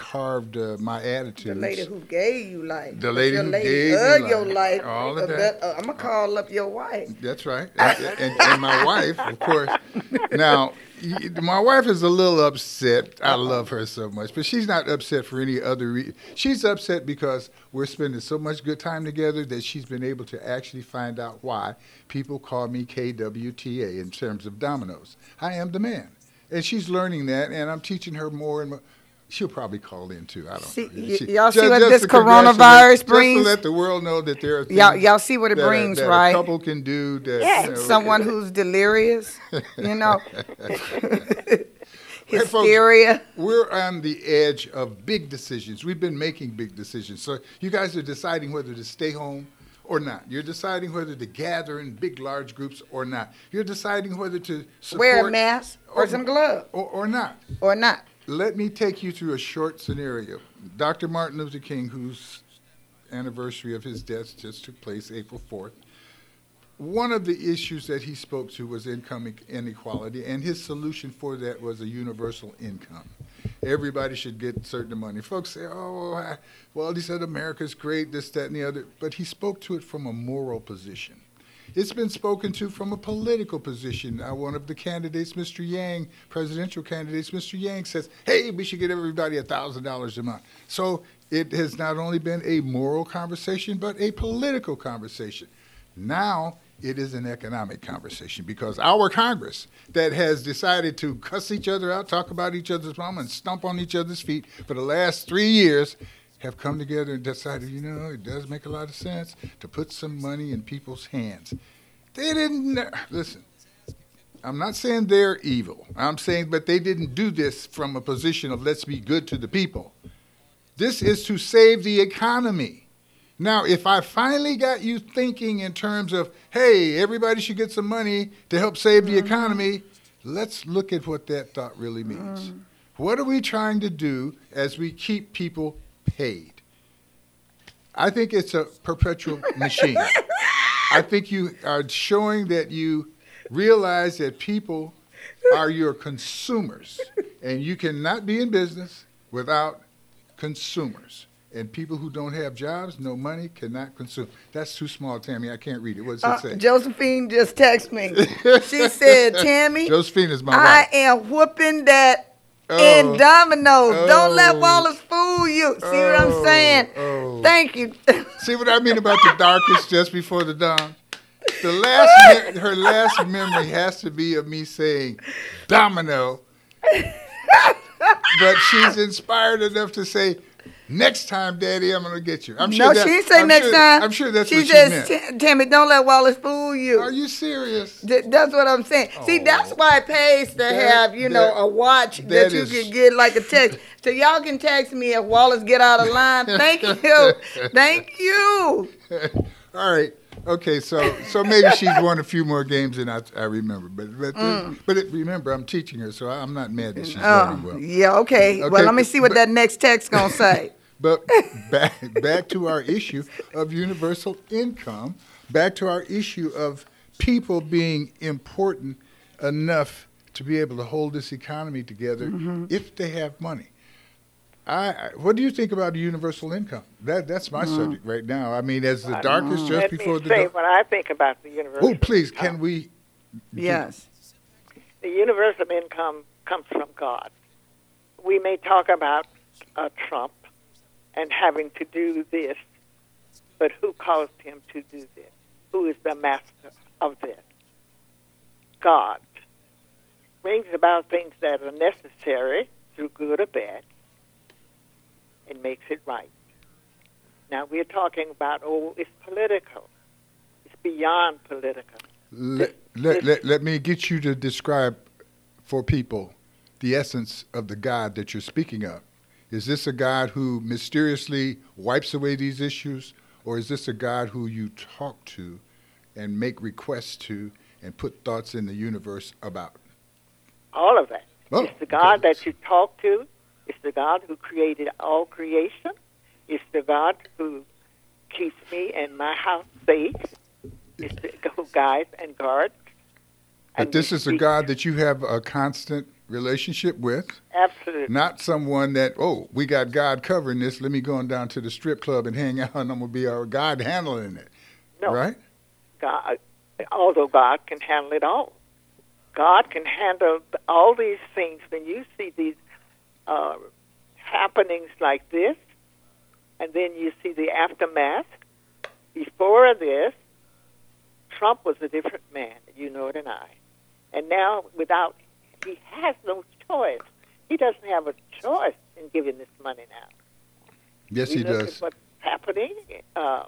carved uh, my attitude. The lady who gave you life. The lady who lady gave of me your life. life. All of that. uh, I'm gonna call up your wife. That's right. and, and, and my wife, of course. Now, my wife is a little upset. I love her so much, but she's not upset for any other reason. She's upset because we're spending so much good time together that she's been able to actually find out why people call me KWTA in terms of dominoes. I am the man. And she's learning that, and I'm teaching her more and more. She'll probably call in too. I don't See, know. She- y'all see just- what just this coronavirus Just brings? to let the world know that there are Y'all- y'all see what it that brings, that right? A couple can do that. Yeah, you know, someone who's delirious, you know, <laughs> Hey, folks, hysteria. we're on the edge of big decisions. We've been making big decisions. So you guys are deciding whether to stay home or not. You're deciding whether to gather in big, large groups or not. You're deciding whether to support Wear a mask or some gloves. or, or not. Or not. Let me take you through a short scenario. Dr. Martin Luther King, whose anniversary of his death just took place April 4th, one of the issues that he spoke to was income inequality, and his solution for that was a universal income. Everybody should get certain money. Folks say, oh, well, he said America's great, this, that, and the other. But he spoke to it from a moral position. It's been spoken to from a political position. Uh, one of the candidates, Mr. Yang, presidential candidates, Mr. Yang says, hey, we should get everybody $1,000 a month. So it has not only been a moral conversation, but a political conversation. Now it is an economic conversation because our Congress that has decided to cuss each other out, talk about each other's mom, and stomp on each other's feet for the last three years have come together and decided, you know, it does make a lot of sense to put some money in people's hands. They didn't, listen, I'm not saying they're evil. I'm saying, but they didn't do this from a position of let's be good to the people. This is to save the economy. Now, if I finally got you thinking in terms of, hey, everybody should get some money to help save the mm-hmm. economy, let's look at what that thought really means. Mm. What are we trying to do as we keep people paid? I think it's a perpetual machine. I think you are showing that you realize that people are your consumers, and you cannot be in business without consumers. And people who don't have jobs, no money, cannot consume. That's too small, Tammy. I can't read it. What does Uh, it say? Josephine just texted me. She said, <laughs> Tammy, Josephine is my I wife. am whooping that Oh. in dominoes. Don't let Oh. Wallace fool you. See what I'm saying? oh. oh. Thank you. <laughs> See what I mean about the darkest just before the dawn? The last, me- her last memory has to be of me saying, "Domino," <laughs> but she's inspired enough to say, "Next time, Daddy, I'm gonna get you." I'm sure no, that, she didn't say I'm next sure- time. I'm sure that's she what she says, meant. "Ta- Tammy, don't let Wallace fool you. Are you serious? Th- that's what I'm saying. See, that's why it pays to That- have, you know, a watch that, that you is- can get like a text. so y'all can text me if Wallace get out of line. Thank you. <laughs> Thank you. <laughs> All right. Okay, so so maybe she's won a few more games than I, I remember, but but Mm. but it, remember I'm teaching her, so I'm not mad that she's Oh, learning well. yeah, okay. Well, let me see what but- that next text gonna say. But back back to our issue of universal income, back to our issue of people being important enough to be able to hold this economy together Mm-hmm. if they have money. I, I what do you think about universal income? That that's my Mm. subject right now. I mean, as the I- darkest just Let before me the say dawn. what I think about the universal. Oh, please, can we? Yes. The universal income comes from God. We may talk about uh, Trump and having to do this, but who caused him to do this? Who is the master of this? God brings about things that are necessary through good or bad and makes it right. Now we're talking about, oh, it's political. It's beyond political. Let, let, let, let me get you to describe for people the essence of the God that you're speaking of. Is this a God who mysteriously wipes away these issues, or is this a God who you talk to and make requests to and put thoughts in the universe about? All of that. Oh, it's the God that you talk to. It's the God who created all creation. It's the God who keeps me and my house safe. It's the God who guides and guards. But this is a God that you have a constant relationship with. Absolutely. Not someone that, oh, we got God covering this. Let me go on down to the strip club and hang out, and I'm going to be our God handling it. No. Right? God, although God can handle it all. God can handle all these things. When you see these uh, happenings like this, and then you see the aftermath, before this, Trump was a different man, you know it and I. And now, without, he has no choice. He doesn't have a choice in giving this money now. Yes, we he does. At what's happening, uh,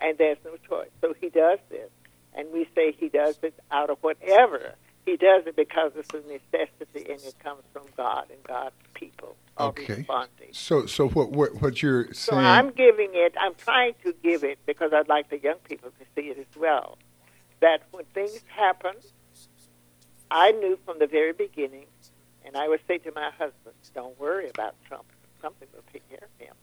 and there's no choice. So he does this, and we say he does it out of whatever. He does it because it's a necessity, and it comes from God and God's people Okay. responding. So, so what, what, what you're saying? So saying? I'm giving it. I'm trying to give it because I'd like the young people to see it as well. That when things happen, I knew from the very beginning, and I would say to my husband, "Don't worry about Trump. Something will take care of him."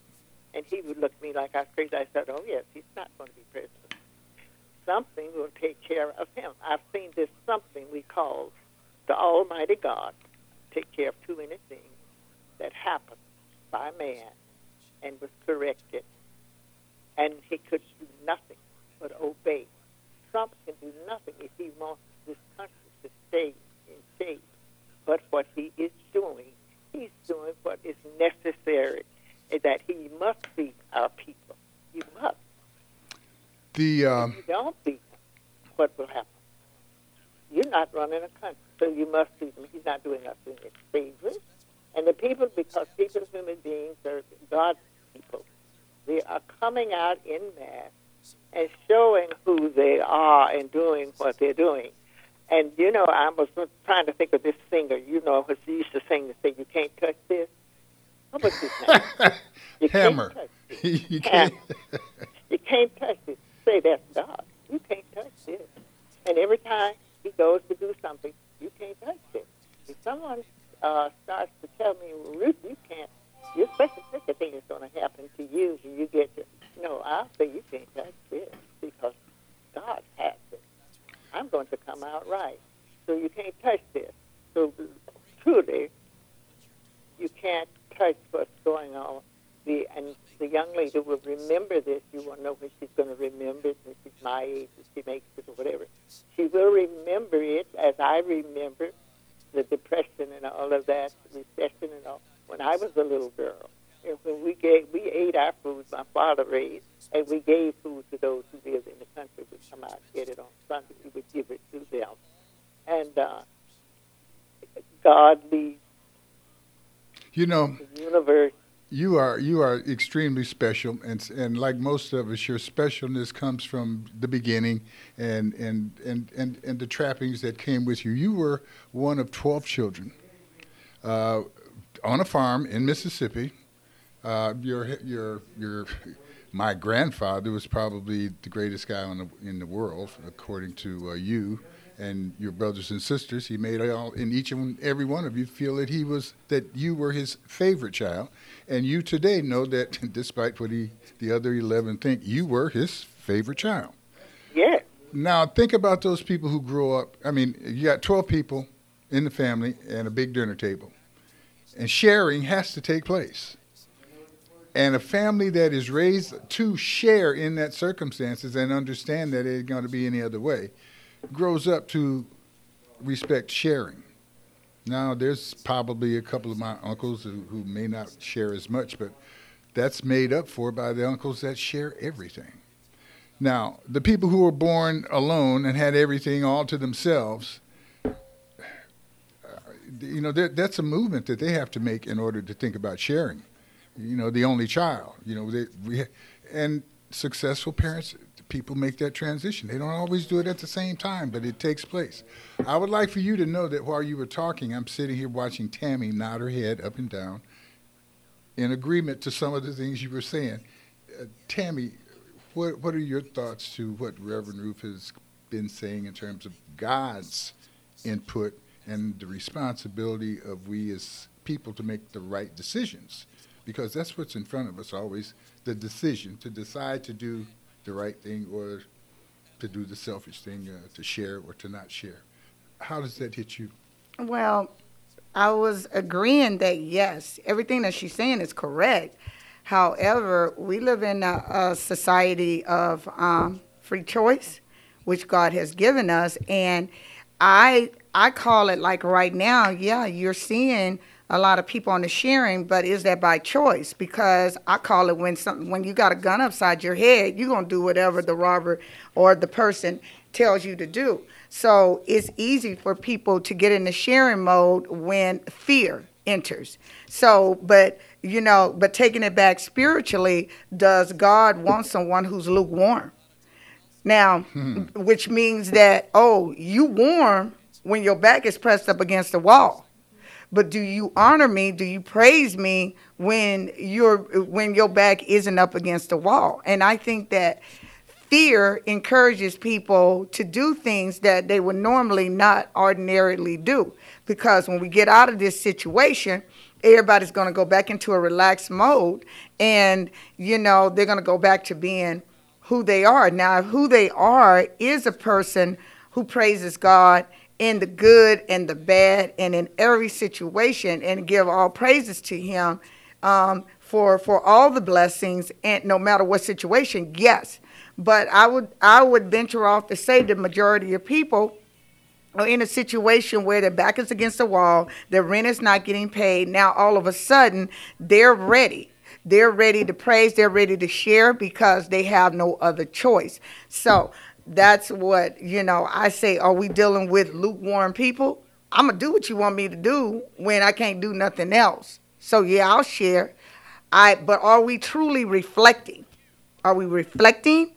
And he would look at me like I was crazy. I said, "Oh yes, he's not going to be president." something will take care of him. I've seen this something we call the Almighty God take care of too many things that happened by man and was corrected, and he could do nothing but obey. Trump can do nothing if he wants this country stay in shape. But what he is doing, he's doing what is necessary, that he must feed our people. He must. The um, If you don't them, what will happen? You're not running a country, so you must them. He's not doing us any favors. And the people, because people, human beings, are God's people, they are coming out in mass and showing who they are and doing what they're doing. And you know, I was trying to think of this singer. You know, who she used to sing the thing, "You can't touch this." What was his name? <laughs> <laughs> you Hammer. Can't touch this. <laughs> you can't. You can't touch this. Say that's God. You can't touch this. And every time he goes to do something, you can't touch this. If someone uh, starts to tell me, well, Ruth, you can't, you're such a such a thing is going to happen to you, and you get to, no, I'll say you can't touch this because God has. I'm going to come out right. So you can't touch this. So truly, you can't touch what's going on. The and the young lady will remember this. You won't know when she's going to remember it. When she's my age, if she makes it or whatever, she will remember it as I remember the depression and all of that, the recession and all. When I was a little girl, and when we gave, we ate our food. My father raised, and we gave food to those who lived in the country. We'd come out and get it on Sunday. We would give it to them, and uh, God leads You know, the universe. you are you are extremely special, and and like most of us, your specialness comes from the beginning, and and and and and the trappings that came with you. You were one of twelve children, uh, on a farm in Mississippi. Uh, your your your my grandfather was probably the greatest guy the, in the world, according to uh, you and your brothers and sisters. He made all in each and every one of you feel that he was that you were his favorite child, and you today know that <laughs> despite what he the other eleven think, you were his favorite child. Yeah. Now think about those people who grow up. I mean, you got twelve people in the family and a big dinner table, and sharing has to take place. And a family that is raised to share in that circumstances and understand that it ain't going to be any other way, grows up to respect sharing. Now, there's probably a couple of my uncles who, who may not share as much, but that's made up for by the uncles that share everything. Now, the people who were born alone and had everything all to themselves, uh, you know, that's a movement that they have to make in order to think about sharing. You know, the only child. You know, they, we, and successful parents, people make that transition. They don't always do it at the same time, but it takes place. I would like for you to know that while you were talking, I'm sitting here watching Tammy nod her head up and down in agreement to some of the things you were saying. Uh, Tammy, what what are your thoughts to what Reverend Ruth has been saying in terms of God's input and the responsibility of we as people to make the right decisions? Because that's what's in front of us always, the decision to decide to do the right thing or to do the selfish thing, uh, to share or to not share. How does that hit you? Well, I was agreeing that yes, everything that she's saying is correct. However, we live in a, a society of um, free choice, which God has given us, and I I call it like right now. Yeah, you're seeing a lot of people on the sharing, but is that by choice? Because I call it when something when you got a gun upside your head, you're gonna do whatever the robber or the person tells you to do. So it's easy for people to get in the sharing mode when fear enters. So, but you know, but taking it back spiritually, does God want someone who's lukewarm? Now, hmm. which means that oh, you warm when your back is pressed up against the wall. But do you honor me? Do you praise me when you're when your back isn't up against the wall? And I think that fear encourages people to do things that they would normally not ordinarily do. Because when we get out of this situation, everybody's going to go back into a relaxed mode and you know they're going to go back to being who they are. Now, who they are is a person who praises God in the good and the bad and in every situation and give all praises to Him um, for for all the blessings and no matter what situation, yes. But I would I would venture off to say the majority of people are in a situation where their back is against the wall, their rent is not getting paid. Now all of a sudden they're ready they're ready to praise, they're ready to share because they have no other choice. So that's what, you know, I say, are we dealing with lukewarm people? I'm to do what you want me to do when I can't do nothing else. So yeah, I'll share. I but are we truly reflecting? Are we reflecting?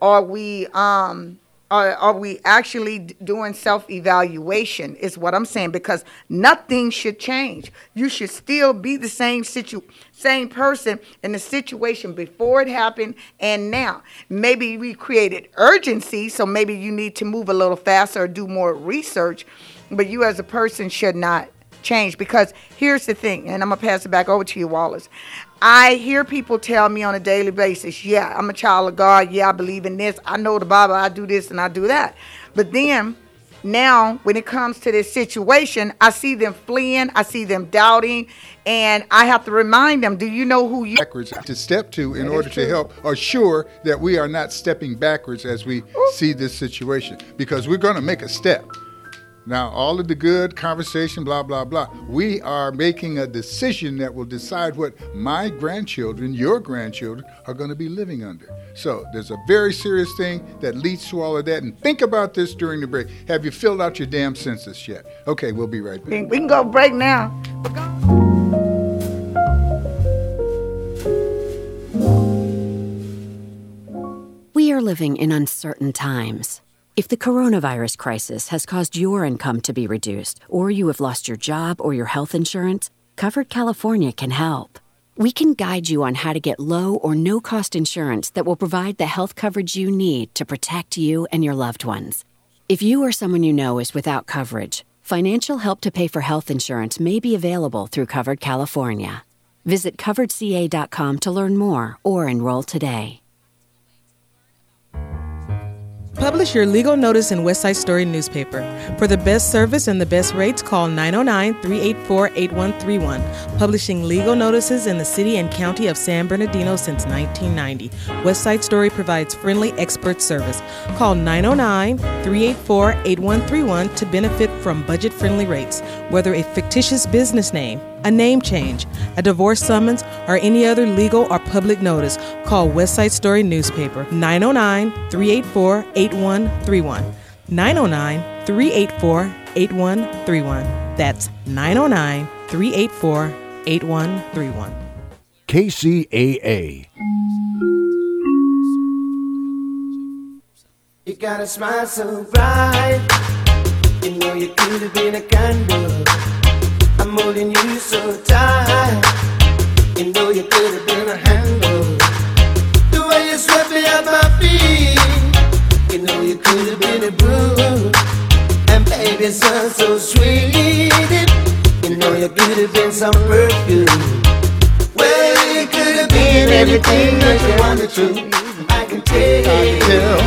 Are we um are, are we actually doing self evaluation? Is what I'm saying because nothing should change. You should still be the same situ same person in the situation before it happened and now. Maybe we created urgency, so maybe you need to move a little faster or do more research, but you as a person should not change because here's the thing, and I'm gonna pass it back over to you, Wallace. I hear people tell me on a daily basis, yeah, I'm a child of God. Yeah, I believe in this. I know the Bible. I do this and I do that. But then now, when it comes to this situation, I see them fleeing. I see them doubting. And I have to remind them, do you know who you backwards to step to in order to help assure that we are not stepping backwards as we Ooh. see this situation because we're going to make a step. Now, all of the good conversation, blah, blah, blah, we are making a decision that will decide what my grandchildren, your grandchildren, are going to be living under. So there's a very serious thing that leads to all of that. And think about this during the break. Have you filled out your damn census yet? Okay, we'll be right back. We can go break now. We are living in uncertain times. If the coronavirus crisis has caused your income to be reduced, or you have lost your job or your health insurance, Covered California can help. We can guide you on how to get low or no cost insurance that will provide the health coverage you need to protect you and your loved ones. If you or someone you know is without coverage, financial help to pay for health insurance may be available through Covered California. Visit coveredca.com to learn more or enroll today. Publish your legal notice in Westside Story newspaper. For the best service and the best rates, call 909 384 8131. Publishing legal notices in the city and county of San Bernardino since 1990. Westside Story provides friendly expert service. Call 909 384 8131 to benefit from budget friendly rates, whether a fictitious business name a name change, a divorce summons, or any other legal or public notice, call Westside Story Newspaper 909 384 8131. 909 384 8131. That's 909 384 8131. KCAA. You got a smile so bright, you know you could have been a candle I'm holding you so tight. You know you could have been a handle. The way you swept me off my feet. You know you could have been a broom. And baby, it sounds so sweet. You know you could have been some perfume. Well, you could have been everything that you wanted to. I can tell.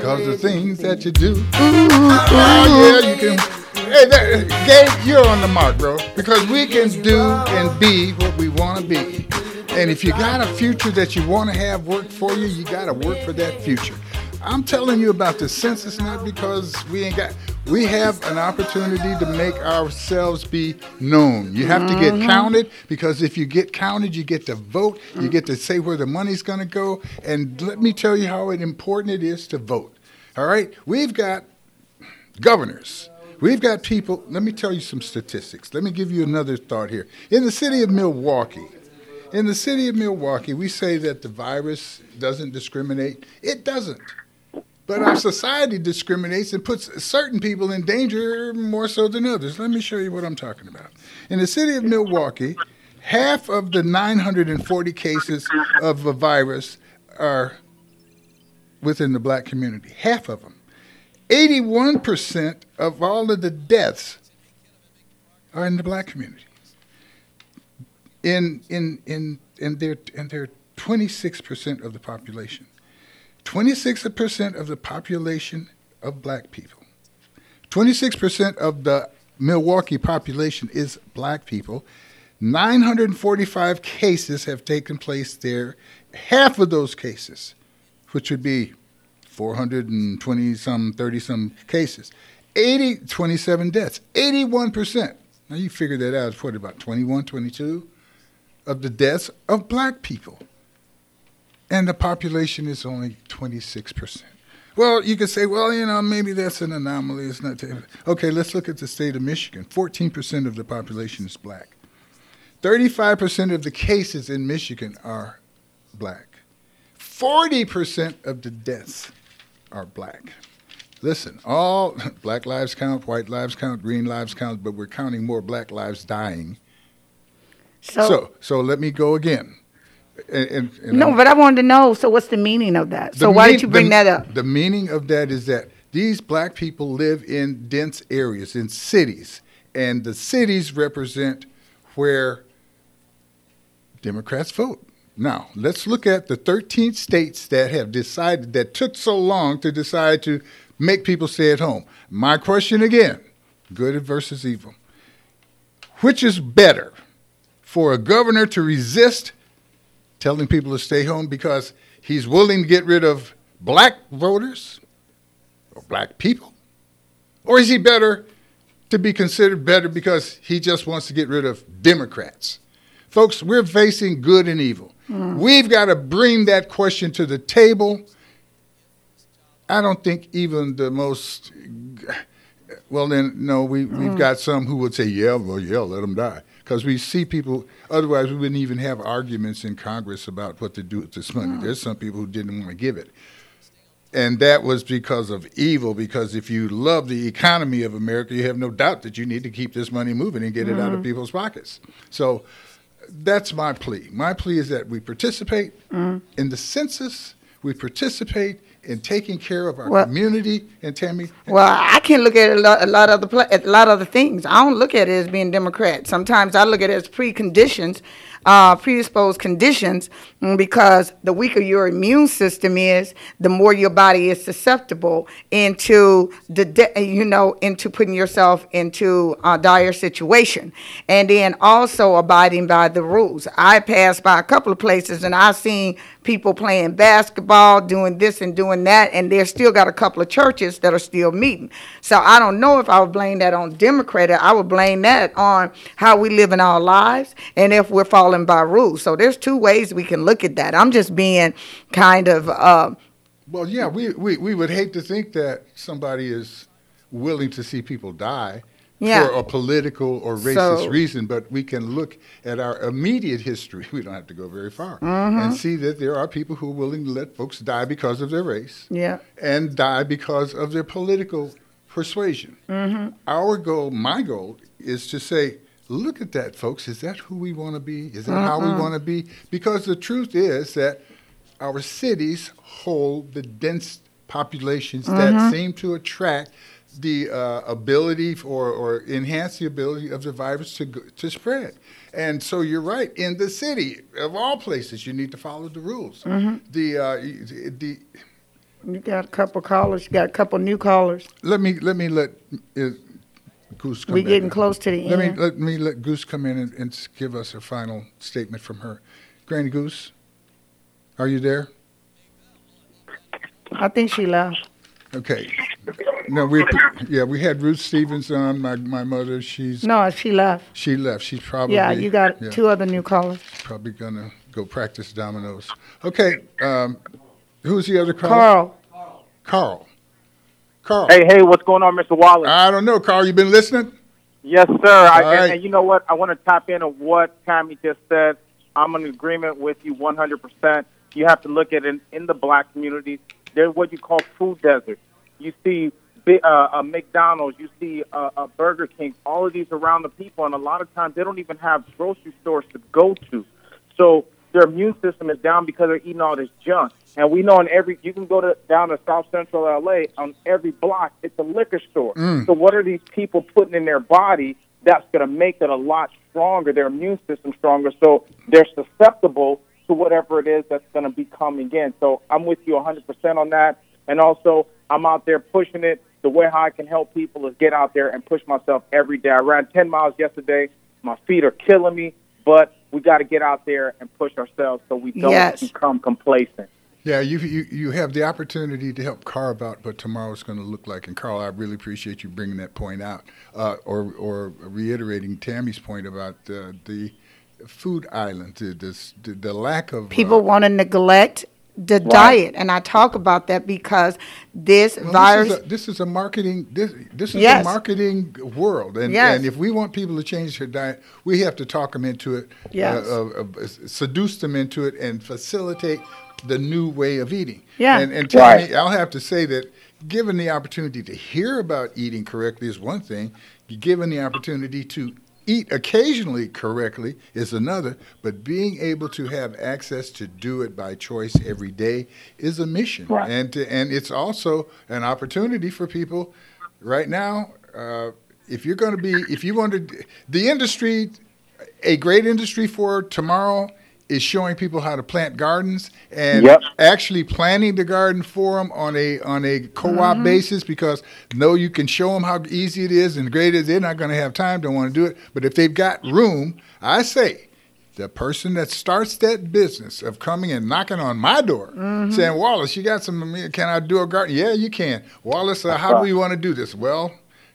Cause the things that you do. Ooh, ooh, yeah, you can. Hey, there, Gabe, you're on the mark, bro. Because we can do and be what we want to be. And if you got a future that you want to have work for you, you got to work for that future. I'm telling you about the census not because we ain't got. We have an opportunity to make ourselves be known. You have to get mm-hmm. counted because if you get counted, you get to vote. You get to say where the money's going to go. And let me tell you how important it is to vote. All right, we've got governors We've got people, let me tell you some statistics. Let me give you another thought here. In the city of Milwaukee, in the city of Milwaukee, we say that the virus doesn't discriminate. It doesn't. But our society discriminates and puts certain people in danger more so than others. Let me show you what I'm talking about. In the city of Milwaukee, half of the 940 cases of the virus are within the black community. Half of them. 81% of all of the deaths are in the black community. In, in, in, in, their, in their 26% of the population. 26% of the population of black people. 26% of the Milwaukee population is black people. 945 cases have taken place there. Half of those cases, which would be 420 some, 30 some cases, 80, 27 deaths, 81%. Now you figure that out, it's what, about 21, 22 of the deaths of black people. And the population is only 26%. Well, you could say, well, you know, maybe that's an anomaly. It's not. Okay, let's look at the state of Michigan. 14% of the population is black. 35% of the cases in Michigan are black. 40% of the deaths are black. Listen, all <laughs> black lives count, white lives count, green lives count, but we're counting more black lives dying. So, So, so let me go again. And, and, and no, I'm- but I wanted to know. So what's the meaning of that? So the why mean- did you bring the- that up? The meaning of that is that these black people live in dense areas, in cities, and the cities represent where Democrats vote. Now, let's look at the 13 states that have decided, that took so long to decide to make people stay at home. My question again good versus evil. Which is better for a governor to resist telling people to stay home because he's willing to get rid of black voters or black people? Or is he better to be considered better because he just wants to get rid of Democrats? Folks, we're facing good and evil. We've got to bring that question to the table. I don't think even the most well then no we we've Mm. got some who would say yeah well yeah let them die because we see people otherwise we wouldn't even have arguments in Congress about what to do with this money. Mm. There's some people who didn't want to give it. And that was because of evil, because if you love the economy of America, you have no doubt that you need to keep this money moving and get it out of Mhm. people's pockets. So that's my plea. My plea is that we participate Mm. in the census, we participate in taking care of our Well- community. And Tammy, Well, I can look at a lot, a lot of the pla- a lot of the things. I don't look at it as being Democrat. Sometimes I look at it as preconditions, uh, predisposed conditions, mm, because the weaker your immune system is, the more your body is susceptible into the de- you know into putting yourself into a dire situation, and then also abiding by the rules. I passed by a couple of places and I've seen people playing basketball, doing this and doing that, and there's still got a couple of churches that are still meeting. So I don't know if I would blame that on Democrat. I would blame that on how we live in our lives and if we're following by rules. So there's two ways we can look at that. I'm just being kind of uh, well, yeah, we, we, we would hate to think that somebody is willing to see people die Yeah. for a political or racist So- reason, but we can look at our immediate history. <laughs> We don't have to go very far Mhm. and see that there are people who are willing to let folks die because of their race yeah. and die because of their political persuasion. hmm Our goal, my goal, is to say, look at that, folks. Is that who we want to be? Is that how we want to be? Because the truth is that our cities hold the dense populations Mhm. that seem to attract the uh, ability or, or enhance the ability of the virus to, to spread. And so you're right. In the city, of all places, you need to follow the rules. Mhm. The, uh, the, You got a couple callers. You got a couple new callers. let me let me let uh, Goose come We're getting in. close to the let end. Me, let me let Goose come in and, and give us a final statement from her. Granny Goose, are you there? I think she left. Okay. No, we yeah we had Ruth Stevens on. My my mother. She's No, she left. she left. She's probably yeah, you got yeah, two other new callers. Probably gonna go practice dominoes. Okay. Um, who's the other caller? Carl. Carl. Carl. Hey, hey, what's going on, Mr. Wallace? I don't know, Carl. You been listening? Yes, sir. I, and, right. and you know what? I want to tap into what Tammy just said. I'm in agreement with you 100%. You have to look at it in the black communities. They're what you call food deserts. You see uh, uh, McDonald's, you see uh, uh, Burger King, all of these around the people, and a lot of times they don't even have grocery stores to go to. So their immune system is down because they're eating all this junk. And we know in every, you can go to down to South Central LA, on every block, it's a liquor store. Mm. So what are these people putting in their body that's going to make it a lot stronger, their immune system stronger, so they're susceptible to whatever it is that's going to be coming in. So I'm with you 100% on that. And also, I'm out there pushing it. The way how I can help people is get out there and push myself every day. I ran 10 miles yesterday. My feet are killing me, but we got to get out there and push ourselves so we don't Yes. become complacent. Yeah, you, you you have the opportunity to help carve out what tomorrow's going to look like. And Carl, I really appreciate you bringing that point out, uh, or or reiterating Tammy's point about uh, the food island, the, the the lack of People want to neglect the diet, and I talk about that because this Well, virus. This is, a, this is a marketing. This this is Yes. a marketing world, and Yes. and if we want people to change their diet, we have to talk them into it. Yes. Uh, uh, uh, seduce them into it and facilitate the new way of eating. Yeah. And and Tammy, Right. I'll have to say that given the opportunity to hear about eating correctly is one thing. Given the opportunity to eat occasionally correctly is another, but being able to have access to do it by choice every day is a mission. Right. And to, and it's also an opportunity for people right now. Uh, if you're going to be, if you want to, the industry, a great industry for tomorrow is showing people how to plant gardens and Yep. actually planting the garden for them on a on a co-op mm-hmm. basis because no you can show them how easy it is and great it is they're not going to have time don't want to do it. But if they've got room i say the person that starts that business of coming and knocking on my door mm-hmm. saying wallace you got some can i do a garden? Yeah you can. Wallace uh, how do uh-huh. we want to do this? Well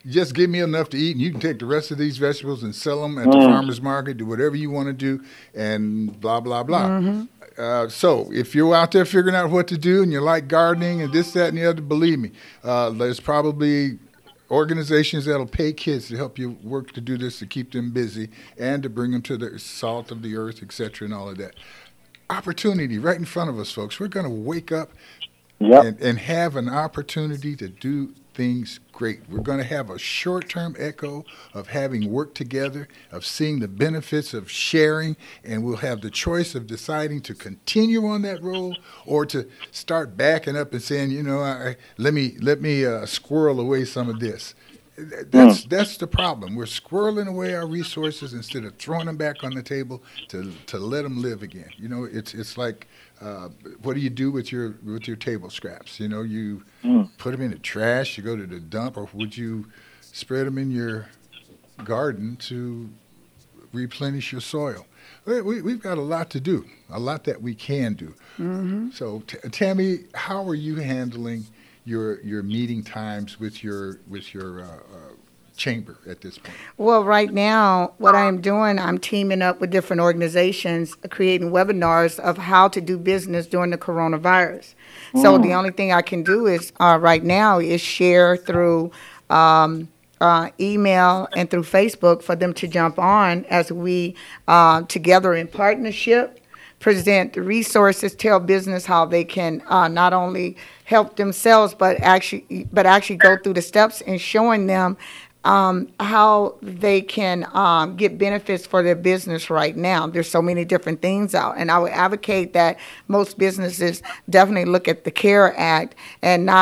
just give me enough to eat, and you can take the rest of these vegetables and sell them at the Mm. farmer's market, do whatever you want to do, and blah, blah, blah. Uh, so if you're out there figuring out what to do and you like gardening and this, that, and the other, believe me, uh, there's probably organizations that'll pay kids to help you work to do this to keep them busy and to bring them to the salt of the earth, etc., and all of that. Opportunity right in front of us, folks. We're going to wake up Yep. and, and have an opportunity to do things great. We're going to have a short term echo of having worked together, of seeing the benefits of sharing, and we'll have the choice of deciding to continue on that road or to start backing up and saying, you know, I, let me let me uh, squirrel away some of this. That's that's the problem. We're squirreling away our resources instead of throwing them back on the table to to let them live again. You know, it's it's like uh, what do you do with your with your table scraps? You know, you put them in the trash. You go to the dump, or would you spread them in your garden to replenish your soil? We, we, we've got a lot to do, a lot that we can do. Mm-hmm. So, T- Tammy, how are you handling your your meeting times with your with your uh, uh, chamber at this point? Well, right now, what I am doing, I'm teaming up with different organizations, creating webinars of how to do business during the coronavirus. So the only thing I can do is, uh, right now, is share through um, uh, email and through Facebook for them to jump on as we uh, together in partnership present the resources, tell business how they can uh, not only help themselves, but actually, but actually go through the steps and showing them um, how they can um, get benefits for their business right now. There's so many different things out, and I would advocate that most businesses definitely look at the CARE Act and not